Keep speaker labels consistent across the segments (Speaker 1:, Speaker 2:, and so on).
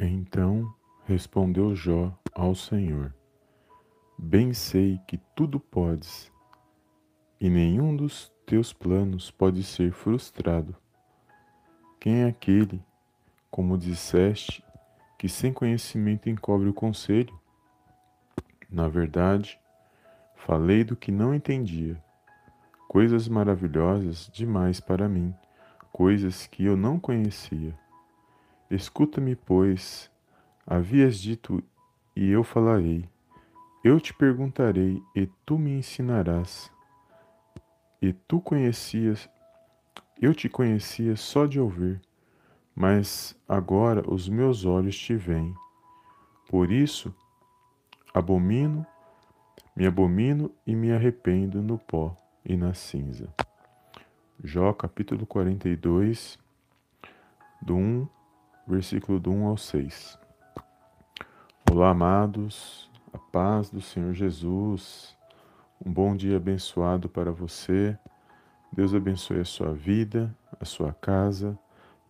Speaker 1: Então respondeu Jó ao Senhor: Bem sei que tudo podes, e nenhum dos teus planos pode ser frustrado. Quem é aquele, como disseste, que sem conhecimento encobre o conselho? Na verdade, falei do que não entendia, coisas maravilhosas demais para mim, coisas que eu não conhecia. Escuta-me, pois, havias dito, e eu falarei. Eu te perguntarei, e tu me ensinarás. E tu conhecias, eu te conhecia só de ouvir, mas agora os meus olhos te veem. Por isso, abomino, me abomino e me arrependo no pó e na cinza. Jó capítulo 42, do 1 versículo do 1 ao 6. Olá, amados, a paz do Senhor Jesus, um bom dia abençoado para você. Deus abençoe a sua vida, a sua casa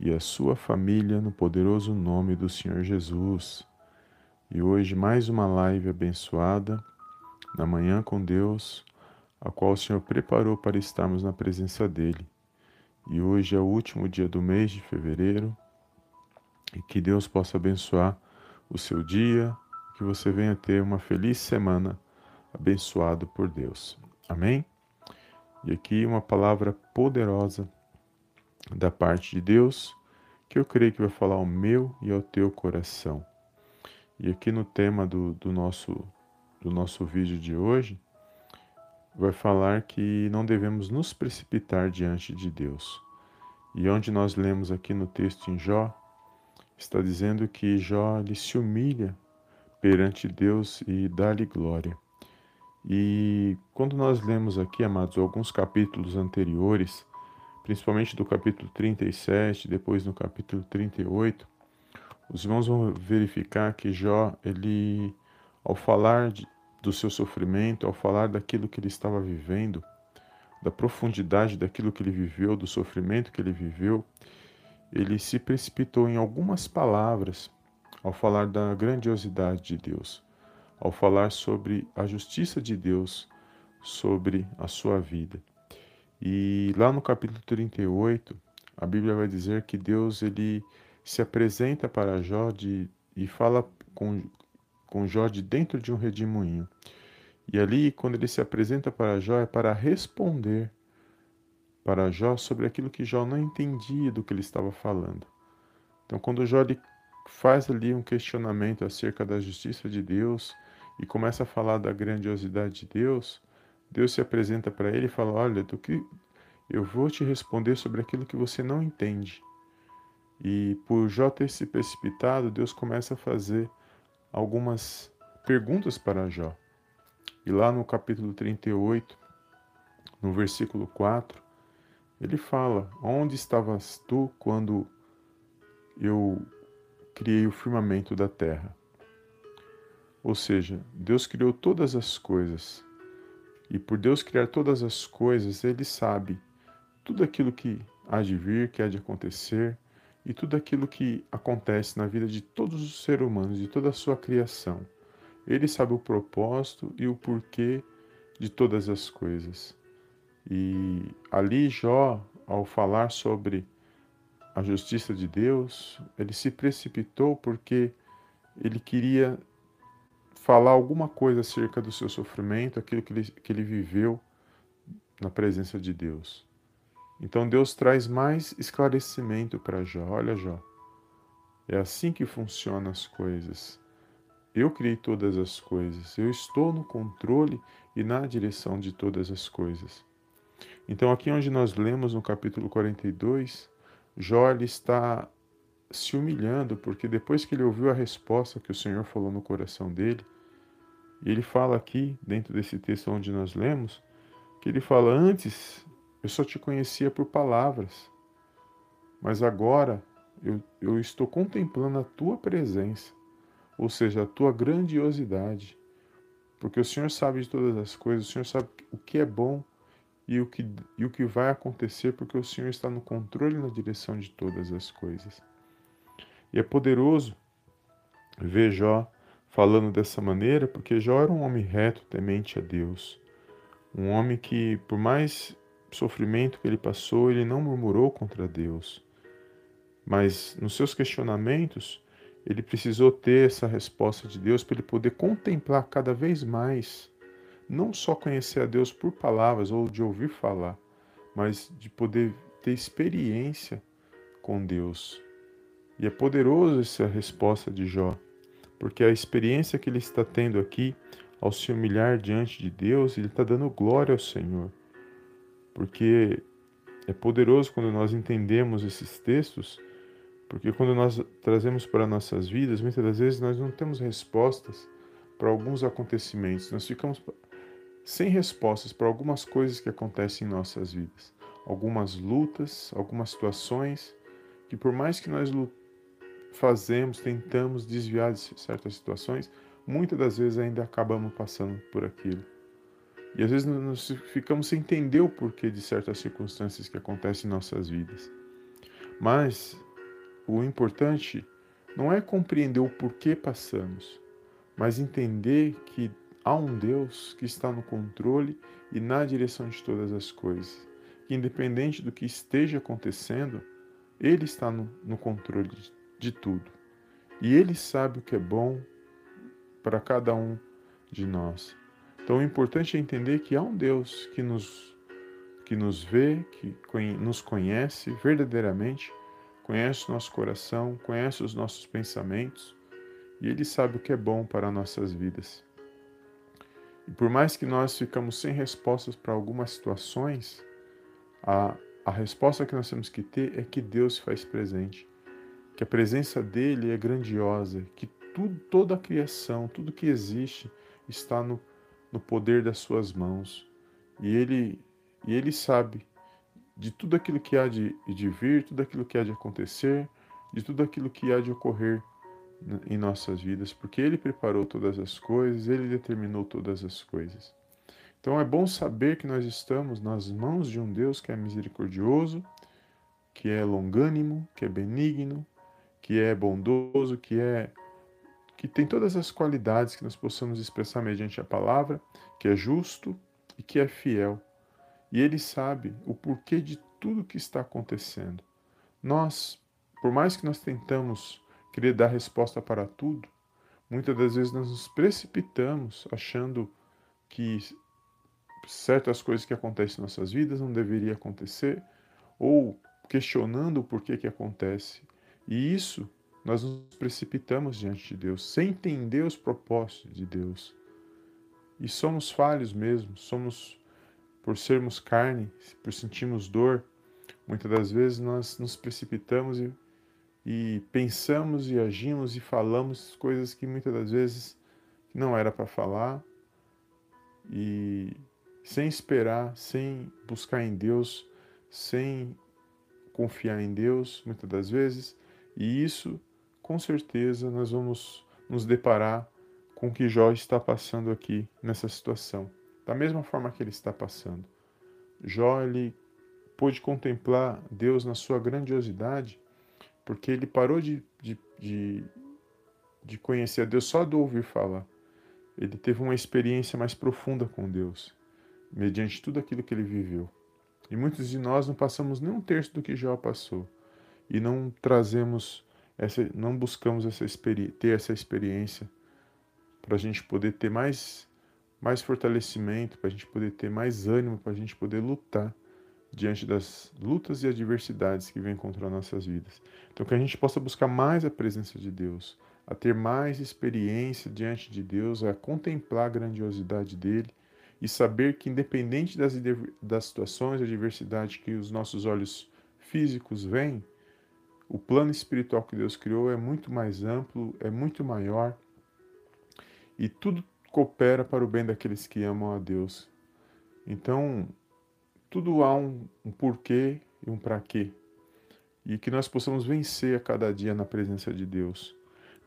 Speaker 1: e a sua família no poderoso nome do Senhor Jesus. E hoje mais uma live abençoada, na manhã com Deus, a qual o Senhor preparou para estarmos na presença dele. E hoje é o último dia do mês de fevereiro e que Deus possa abençoar o seu dia, que você venha ter uma feliz semana abençoado por Deus. Amém? E aqui uma palavra poderosa da parte de Deus, que eu creio que vai falar ao meu e ao teu coração. E aqui no tema do, do, nosso, do nosso vídeo de hoje, vai falar que não devemos nos precipitar diante de Deus. E onde nós lemos aqui no texto em Jó, está dizendo que Jó ele se humilha perante Deus e dá-lhe glória. E quando nós lemos aqui, amados, alguns capítulos anteriores, principalmente do capítulo 37, depois no capítulo 38, os irmãos vão verificar que Jó, ele, ao falar de, do seu sofrimento, ao falar daquilo que ele estava vivendo, da profundidade daquilo que ele viveu, do sofrimento que ele viveu, ele se precipitou em algumas palavras ao falar da grandiosidade de Deus, ao falar sobre a justiça de Deus sobre a sua vida. E lá no capítulo 38, a Bíblia vai dizer que Deus ele se apresenta para Jó de, e fala com, com Jó de dentro de um redemoinho. E ali, quando ele se apresenta para Jó, é para responder para Jó sobre aquilo que Jó não entendia do que ele estava falando. Então, quando Jó faz ali um questionamento acerca da justiça de Deus e começa a falar da grandiosidade de Deus, Deus se apresenta para ele e fala: Olha, do que eu vou te responder sobre aquilo que você não entende. E por Jó ter se precipitado, Deus começa a fazer algumas perguntas para Jó. E lá no capítulo 38, no versículo 4, ele fala: Onde estavas tu quando eu criei o firmamento da terra? Ou seja, Deus criou todas as coisas. E por Deus criar todas as coisas, Ele sabe tudo aquilo que há de vir, que há de acontecer, e tudo aquilo que acontece na vida de todos os seres humanos, de toda a sua criação. Ele sabe o propósito e o porquê de todas as coisas. E ali Jó, ao falar sobre a justiça de Deus, ele se precipitou porque ele queria falar alguma coisa acerca do seu sofrimento, aquilo que ele, que ele viveu na presença de Deus. Então Deus traz mais esclarecimento para Jó. Olha, Jó, é assim que funcionam as coisas. Eu criei todas as coisas, eu estou no controle e na direção de todas as coisas. Então, aqui onde nós lemos no capítulo 42, Jó está se humilhando, porque depois que ele ouviu a resposta que o Senhor falou no coração dele, ele fala aqui, dentro desse texto onde nós lemos, que ele fala: Antes eu só te conhecia por palavras, mas agora eu, eu estou contemplando a tua presença, ou seja, a tua grandiosidade, porque o Senhor sabe de todas as coisas, o Senhor sabe o que é bom e o que, e o que vai acontecer, porque o Senhor está no controle e na direção de todas as coisas. E é poderoso ver Jó falando dessa maneira, porque Jó era um homem reto, temente a Deus. Um homem que, por mais sofrimento que ele passou, ele não murmurou contra Deus. Mas nos seus questionamentos, ele precisou ter essa resposta de Deus para ele poder contemplar cada vez mais, não só conhecer a Deus por palavras ou de ouvir falar, mas de poder ter experiência com Deus. E é poderoso essa resposta de Jó, porque a experiência que ele está tendo aqui, ao se humilhar diante de Deus, ele está dando glória ao Senhor. Porque é poderoso quando nós entendemos esses textos, porque quando nós trazemos para nossas vidas, muitas das vezes nós não temos respostas para alguns acontecimentos, nós ficamos sem respostas para algumas coisas que acontecem em nossas vidas, algumas lutas, algumas situações que por mais que nós fazemos, tentamos desviar de certas situações, muitas das vezes ainda acabamos passando por aquilo. E às vezes nós ficamos sem entender o porquê de certas circunstâncias que acontecem em nossas vidas. Mas o importante não é compreender o porquê passamos, mas entender que há um Deus que está no controle e na direção de todas as coisas. Que independente do que esteja acontecendo, Ele está no, no controle de, de tudo. E Ele sabe o que é bom para cada um de nós. Então o importante é entender que há um Deus que nos, que nos vê, que nos conhece verdadeiramente, conhece o nosso coração, conhece os nossos pensamentos e Ele sabe o que é bom para nossas vidas. E por mais que nós ficamos sem respostas para algumas situações, a, a resposta que nós temos que ter é que Deus se faz presente, que a presença dele é grandiosa, que tudo, toda a criação, tudo que existe está no no poder das suas mãos. E ele, e ele sabe de tudo aquilo que há de, de vir, tudo aquilo que há de acontecer, de tudo aquilo que há de ocorrer em nossas vidas, porque Ele preparou todas as coisas, Ele determinou todas as coisas. Então é bom saber que nós estamos nas mãos de um Deus que é misericordioso, que é longânimo, que é benigno, que é bondoso, que é que tem todas as qualidades que nós possamos expressar mediante a palavra, que é justo e que é fiel. E ele sabe o porquê de tudo que está acontecendo. Nós, por mais que nós tentamos querer dar resposta para tudo, muitas das vezes nós nos precipitamos achando que certas coisas que acontecem em nossas vidas não deveriam acontecer ou questionando o porquê que acontece. E isso nós nos precipitamos diante de Deus, sem entender os propósitos de Deus. E somos falhos mesmo, somos, por sermos carne, por sentirmos dor, muitas das vezes nós nos precipitamos e, e pensamos e agimos e falamos coisas que muitas das vezes não era para falar e sem esperar, sem buscar em Deus, sem confiar em Deus, muitas das vezes, e isso com certeza nós vamos nos deparar com o que Jó está passando aqui nessa situação. Da mesma forma que ele está passando. Jó ele pôde contemplar Deus na sua grandiosidade, porque ele parou de, de, de, de conhecer a Deus só do ouvir falar. Ele teve uma experiência mais profunda com Deus, mediante tudo aquilo que ele viveu. E muitos de nós não passamos nem um terço do que Jó passou. E não trazemos essa, não buscamos essa ter essa experiência para a gente poder ter mais, mais fortalecimento, para a gente poder ter mais ânimo, para a gente poder lutar diante das lutas e adversidades que vêm contra nossas vidas. Então, que a gente possa buscar mais a presença de Deus, a ter mais experiência diante de Deus, a contemplar a grandiosidade dele e saber que, independente das, das situações, adversidade que os nossos olhos físicos veem, o plano espiritual que Deus criou é muito mais amplo, é muito maior e tudo coopera para o bem daqueles que amam a Deus. Então, tudo há um, um porquê e um para quê. E que nós possamos vencer a cada dia na presença de Deus.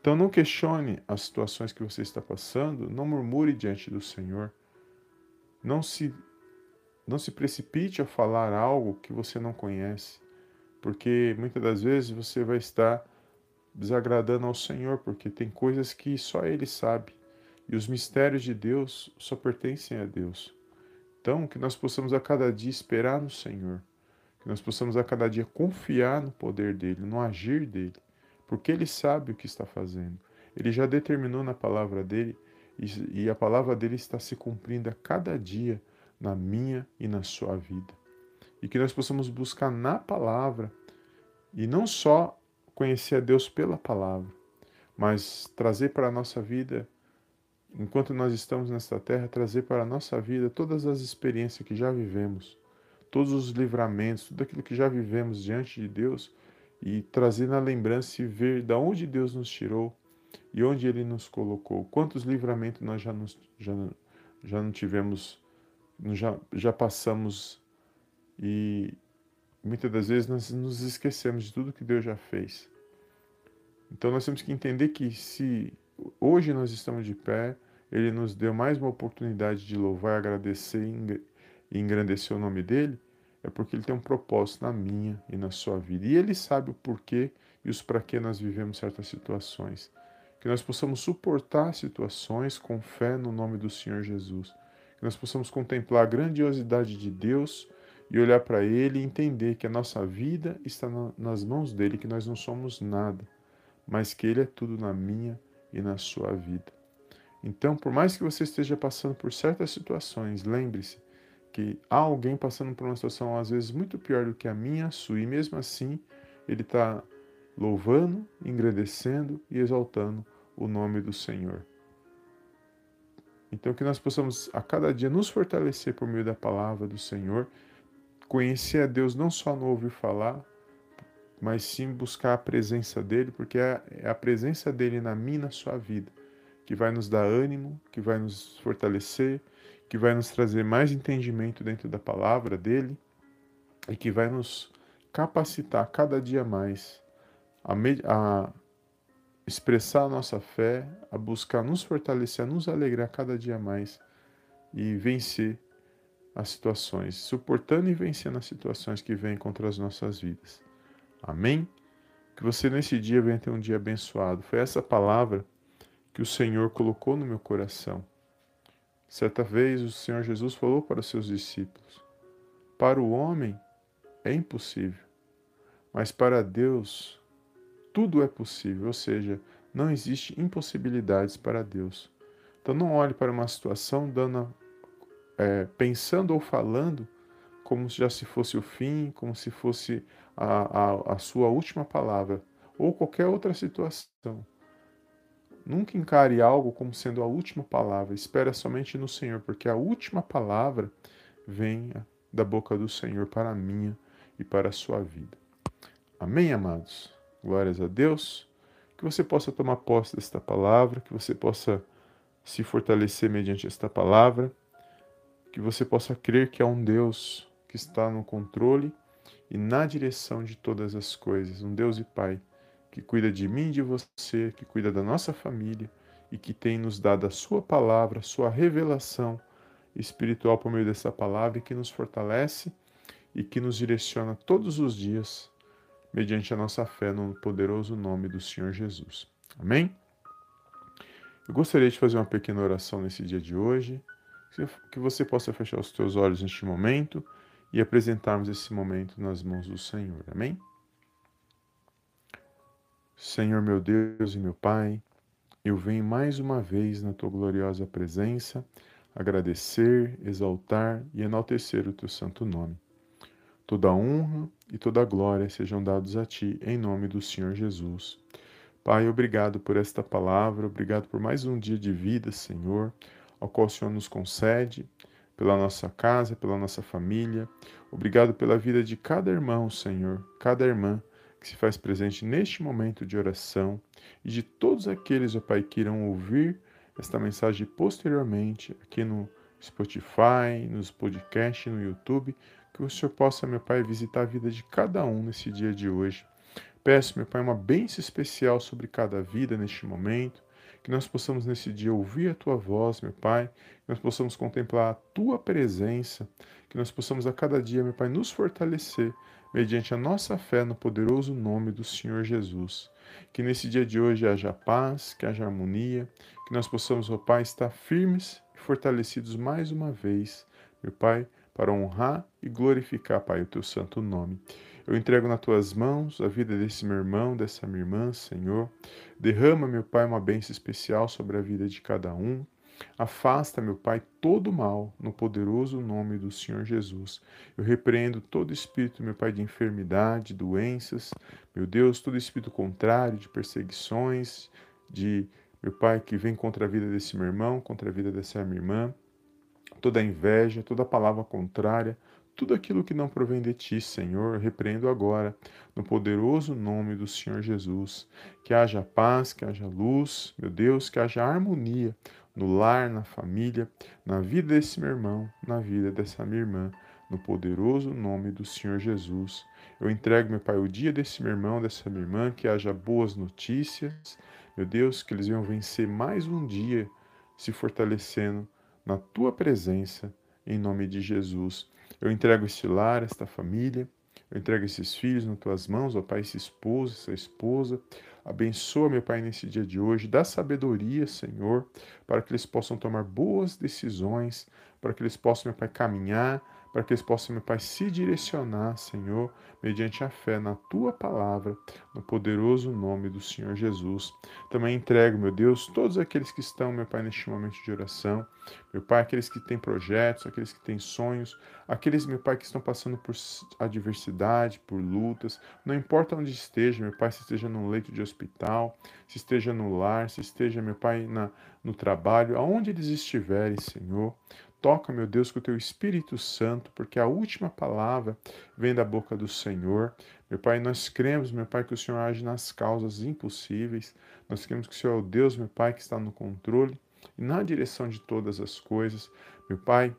Speaker 1: Então, não questione as situações que você está passando, não murmure diante do Senhor. Não se, não se precipite a falar algo que você não conhece porque muitas das vezes você vai estar desagradando ao Senhor, porque tem coisas que só Ele sabe. E os mistérios de Deus só pertencem a Deus. Então, que nós possamos a cada dia esperar no Senhor, que nós possamos a cada dia confiar no poder dele, no agir dele, porque ele sabe o que está fazendo. Ele já determinou na palavra dele e, a palavra dele está se cumprindo a cada dia na minha e na sua vida. E que nós possamos buscar na palavra e não só conhecer a Deus pela palavra, mas trazer para a nossa vida enquanto nós estamos nesta terra, trazer para a nossa vida todas as experiências que já vivemos, todos os livramentos, tudo aquilo que já vivemos diante de Deus e trazer na lembrança e ver de onde Deus nos tirou e onde Ele nos colocou. Quantos livramentos nós já, nos, já, já não tivemos, já, já passamos e muitas das vezes nós nos esquecemos de tudo que Deus já fez. Então nós temos que entender que se hoje nós estamos de pé, Ele nos deu mais uma oportunidade de louvar, agradecer e engrandecer o nome dele, é porque Ele tem um propósito na minha e na sua vida. E Ele sabe o porquê e os para que nós vivemos certas situações. Que nós possamos suportar situações com fé no nome do Senhor Jesus. Que nós possamos contemplar a grandiosidade de Deus e olhar para Ele e entender que a nossa vida está nas mãos dele, que nós não somos nada, mas que Ele é tudo na minha e na sua vida. Então, por mais que você esteja passando por certas situações, lembre-se que há alguém passando por uma situação às vezes muito pior do que a minha, a sua, e mesmo assim ele está louvando, engrandecendo e exaltando o nome do Senhor. Então, que nós possamos a cada dia nos fortalecer por meio da palavra do Senhor, conhecer a Deus não só no ouvir falar, mas sim buscar a presença dele, porque é, é a presença dele na minha na sua vida que vai nos dar ânimo, que vai nos fortalecer, que vai nos trazer mais entendimento dentro da palavra dele e que vai nos capacitar cada dia mais a, a expressar a nossa fé, a buscar nos fortalecer, a nos alegrar cada dia mais e vencer as situações, suportando e vencendo as situações que vêm contra as nossas vidas. Amém? Que você nesse dia venha ter um dia abençoado. Foi essa palavra que o Senhor colocou no meu coração. Certa vez o Senhor Jesus falou para os seus discípulos: Para o homem é impossível, mas para Deus tudo é possível, ou seja, não existe impossibilidades para Deus. Então não olhe para uma situação dando, é, pensando ou falando como se já se fosse o fim, como se fosse a, a, a sua última palavra, ou qualquer outra situação. Nunca encare algo como sendo a última palavra. Espera somente no Senhor, porque a última palavra vem da boca do Senhor para a minha e para a sua vida. Amém, amados? Glórias a Deus. Que você possa tomar posse desta palavra, que você possa se fortalecer mediante esta palavra, que você possa crer que há um Deus que está no controle e na direção de todas as coisas, um Deus e Pai que cuida de mim e de você, que cuida da nossa família e que tem nos dado a Sua palavra, a Sua revelação espiritual por meio dessa palavra e que nos fortalece e que nos direciona todos os dias mediante a nossa fé no poderoso nome do Senhor Jesus. Amém? Eu gostaria de fazer uma pequena oração nesse dia de hoje, que você possa fechar os teus olhos neste momento e apresentarmos esse momento nas mãos do Senhor. Amém? Senhor meu Deus e meu Pai, eu venho mais uma vez na tua gloriosa presença agradecer, exaltar e enaltecer o teu santo nome. Toda honra e toda glória sejam dados a ti em nome do Senhor Jesus. Pai, obrigado por esta palavra, obrigado por mais um dia de vida, Senhor, ao qual o Senhor nos concede, pela nossa casa, pela nossa família. Obrigado pela vida de cada irmão, Senhor, cada irmã que se faz presente neste momento de oração e de todos aqueles, ó Pai, que irão ouvir esta mensagem posteriormente aqui no Spotify, nos podcasts, no YouTube, que o Senhor possa, meu Pai, visitar a vida de cada um nesse dia de hoje. Peço, meu Pai, uma bênção especial sobre cada vida neste momento, que nós possamos nesse dia ouvir a Tua voz, meu Pai, que nós possamos contemplar a Tua presença, que nós possamos a cada dia, meu Pai, nos fortalecer mediante a nossa fé no poderoso nome do Senhor Jesus. Que nesse dia de hoje haja paz, que haja harmonia, que nós possamos, ó Pai, estar firmes e fortalecidos mais uma vez, meu Pai, para honrar e glorificar, Pai, o teu santo nome. Eu entrego nas tuas mãos a vida desse meu irmão, dessa minha irmã, Senhor. Derrama, meu Pai, uma bênção especial sobre a vida de cada um. Afasta, meu Pai, todo o mal no poderoso nome do Senhor Jesus. Eu repreendo todo espírito, meu Pai, de enfermidade, doenças, meu Deus, todo espírito contrário, de perseguições, de, meu Pai, que vem contra a vida desse meu irmão, contra a vida dessa minha irmã, toda inveja, toda palavra contrária, tudo aquilo que não provém de ti, Senhor, repreendo agora, no poderoso nome do Senhor Jesus. Que haja paz, que haja luz, meu Deus, que haja harmonia no lar, na família, na vida desse meu irmão, na vida dessa minha irmã, no poderoso nome do Senhor Jesus. Eu entrego, meu Pai, o dia desse meu irmão, dessa minha irmã, que haja boas notícias, meu Deus, que eles venham vencer mais um dia, se fortalecendo na tua presença, em nome de Jesus. Eu entrego este lar, esta família, eu entrego esses filhos nas tuas mãos, ó Pai, esse esposo, essa esposa. Abençoa, meu Pai, nesse dia de hoje. Dá sabedoria, Senhor, para que eles possam tomar boas decisões, para que eles possam, meu Pai, caminhar para que eles possam, meu Pai, se direcionar, Senhor, mediante a fé na Tua palavra, no poderoso nome do Senhor Jesus. Também entrego, meu Deus, todos aqueles que estão, meu Pai, neste momento de oração, meu Pai, aqueles que têm projetos, aqueles que têm sonhos, aqueles, meu Pai, que estão passando por adversidade, por lutas, não importa onde esteja, meu Pai, se esteja num leito de hospital, se esteja no lar, se esteja, meu Pai, na, no trabalho, aonde eles estiverem, Senhor, Toca, meu Deus, com o teu Espírito Santo, porque a última palavra vem da boca do Senhor. Meu Pai, nós cremos, meu Pai, que o Senhor age nas causas impossíveis. Nós cremos que o Senhor é o Deus, meu Pai, que está no controle e na direção de todas as coisas. Meu Pai,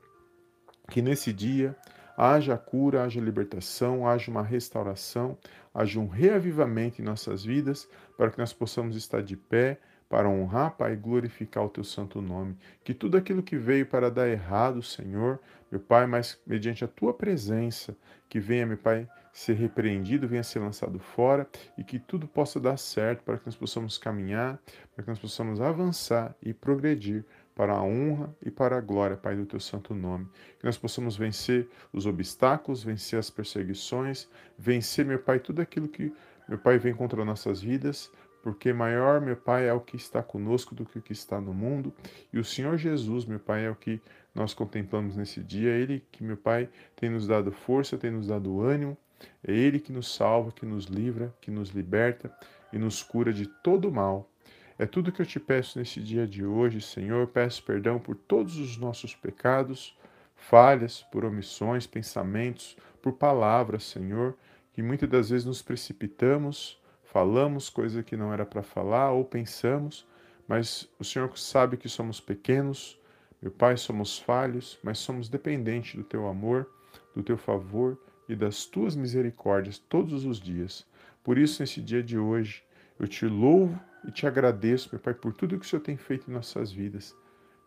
Speaker 1: que nesse dia haja cura, haja libertação, haja uma restauração, haja um reavivamento em nossas vidas, para que nós possamos estar de pé para honrar, Pai, e glorificar o teu santo nome. Que tudo aquilo que veio para dar errado, Senhor, meu Pai, mas mediante a tua presença, que venha, meu Pai, ser repreendido, venha ser lançado fora e que tudo possa dar certo para que nós possamos caminhar, para que nós possamos avançar e progredir para a honra e para a glória, Pai, do teu santo nome. Que nós possamos vencer os obstáculos, vencer as perseguições, vencer, meu Pai, tudo aquilo que, meu Pai, vem contra nossas vidas, porque maior, meu Pai, é o que está conosco do que o que está no mundo, e o Senhor Jesus, meu Pai, é o que nós contemplamos nesse dia, é Ele que, meu Pai, tem nos dado força, tem nos dado ânimo, é Ele que nos salva, que nos livra, que nos liberta e nos cura de todo mal. É tudo que eu te peço nesse dia de hoje, Senhor. Peço perdão por todos os nossos pecados, falhas, por omissões, pensamentos, por palavras, Senhor, que muitas das vezes nos precipitamos falamos coisa que não era para falar ou pensamos, mas o Senhor sabe que somos pequenos, meu Pai, somos falhos, mas somos dependentes do teu amor, do teu favor e das tuas misericórdias todos os dias. Por isso, nesse dia de hoje, eu te louvo e te agradeço, meu Pai, por tudo que o Senhor tem feito em nossas vidas.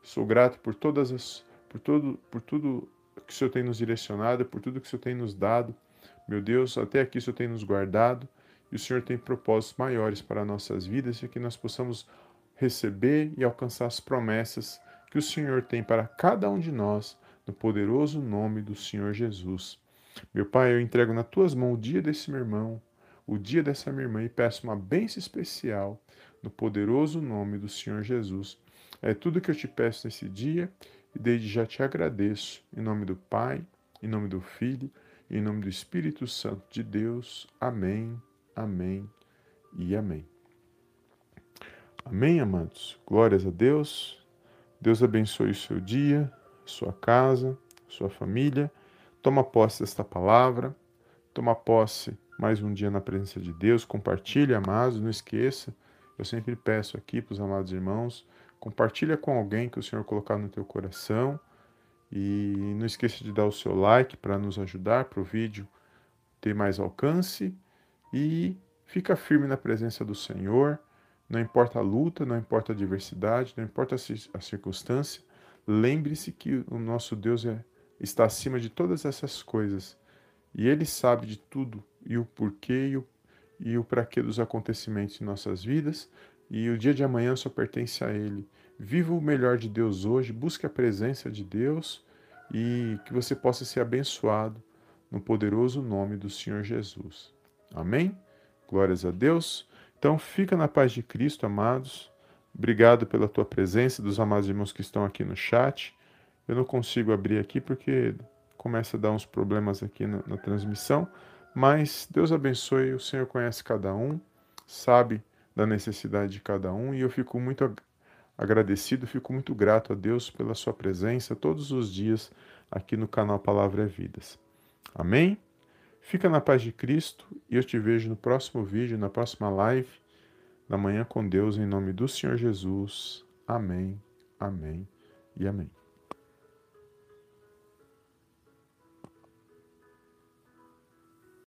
Speaker 1: Sou grato por todas as por todo por tudo que o Senhor tem nos direcionado, por tudo que o Senhor tem nos dado. Meu Deus, até aqui o Senhor tem nos guardado. O Senhor tem propósitos maiores para nossas vidas e que nós possamos receber e alcançar as promessas que o Senhor tem para cada um de nós, no poderoso nome do Senhor Jesus. Meu Pai, eu entrego nas tuas mãos o dia desse meu irmão, o dia dessa minha irmã e peço uma bênção especial no poderoso nome do Senhor Jesus. É tudo que eu te peço nesse dia e desde já te agradeço. Em nome do Pai, em nome do Filho, em nome do Espírito Santo de Deus. Amém Amém e amém. Amém, amados? Glórias a Deus. Deus abençoe o seu dia, sua casa, sua família. Toma posse desta palavra. Toma posse mais um dia na presença de Deus. Compartilhe, amados. Não esqueça. Eu sempre peço aqui para os amados irmãos. Compartilha com alguém que o Senhor colocar no teu coração. E não esqueça de dar o seu like para nos ajudar para o vídeo ter mais alcance e fica firme na presença do Senhor, não importa a luta, não importa a adversidade, não importa a circunstância, lembre-se que o nosso Deus é, está acima de todas essas coisas E Ele sabe de tudo e o porquê e o, e o para quê dos acontecimentos em nossas vidas. E o dia de amanhã só pertence a Ele. Viva o melhor de Deus hoje, busque a presença de Deus e que você possa ser abençoado no poderoso nome do Senhor Jesus. Amém? Glórias a Deus. Então, fica na paz de Cristo, amados. Obrigado pela tua presença, dos amados irmãos que estão aqui no chat. Eu não consigo abrir aqui porque começa a dar uns problemas aqui na, na transmissão, mas Deus abençoe, o Senhor conhece cada um, sabe da necessidade de cada um e eu fico muito agradecido, fico muito grato a Deus pela sua presença todos os dias aqui no canal Palavra é Vidas. Amém? Fica na paz de Cristo e eu te vejo no próximo vídeo, na próxima live, da Manhã com Deus, em nome do Senhor Jesus. Amém, amém e amém.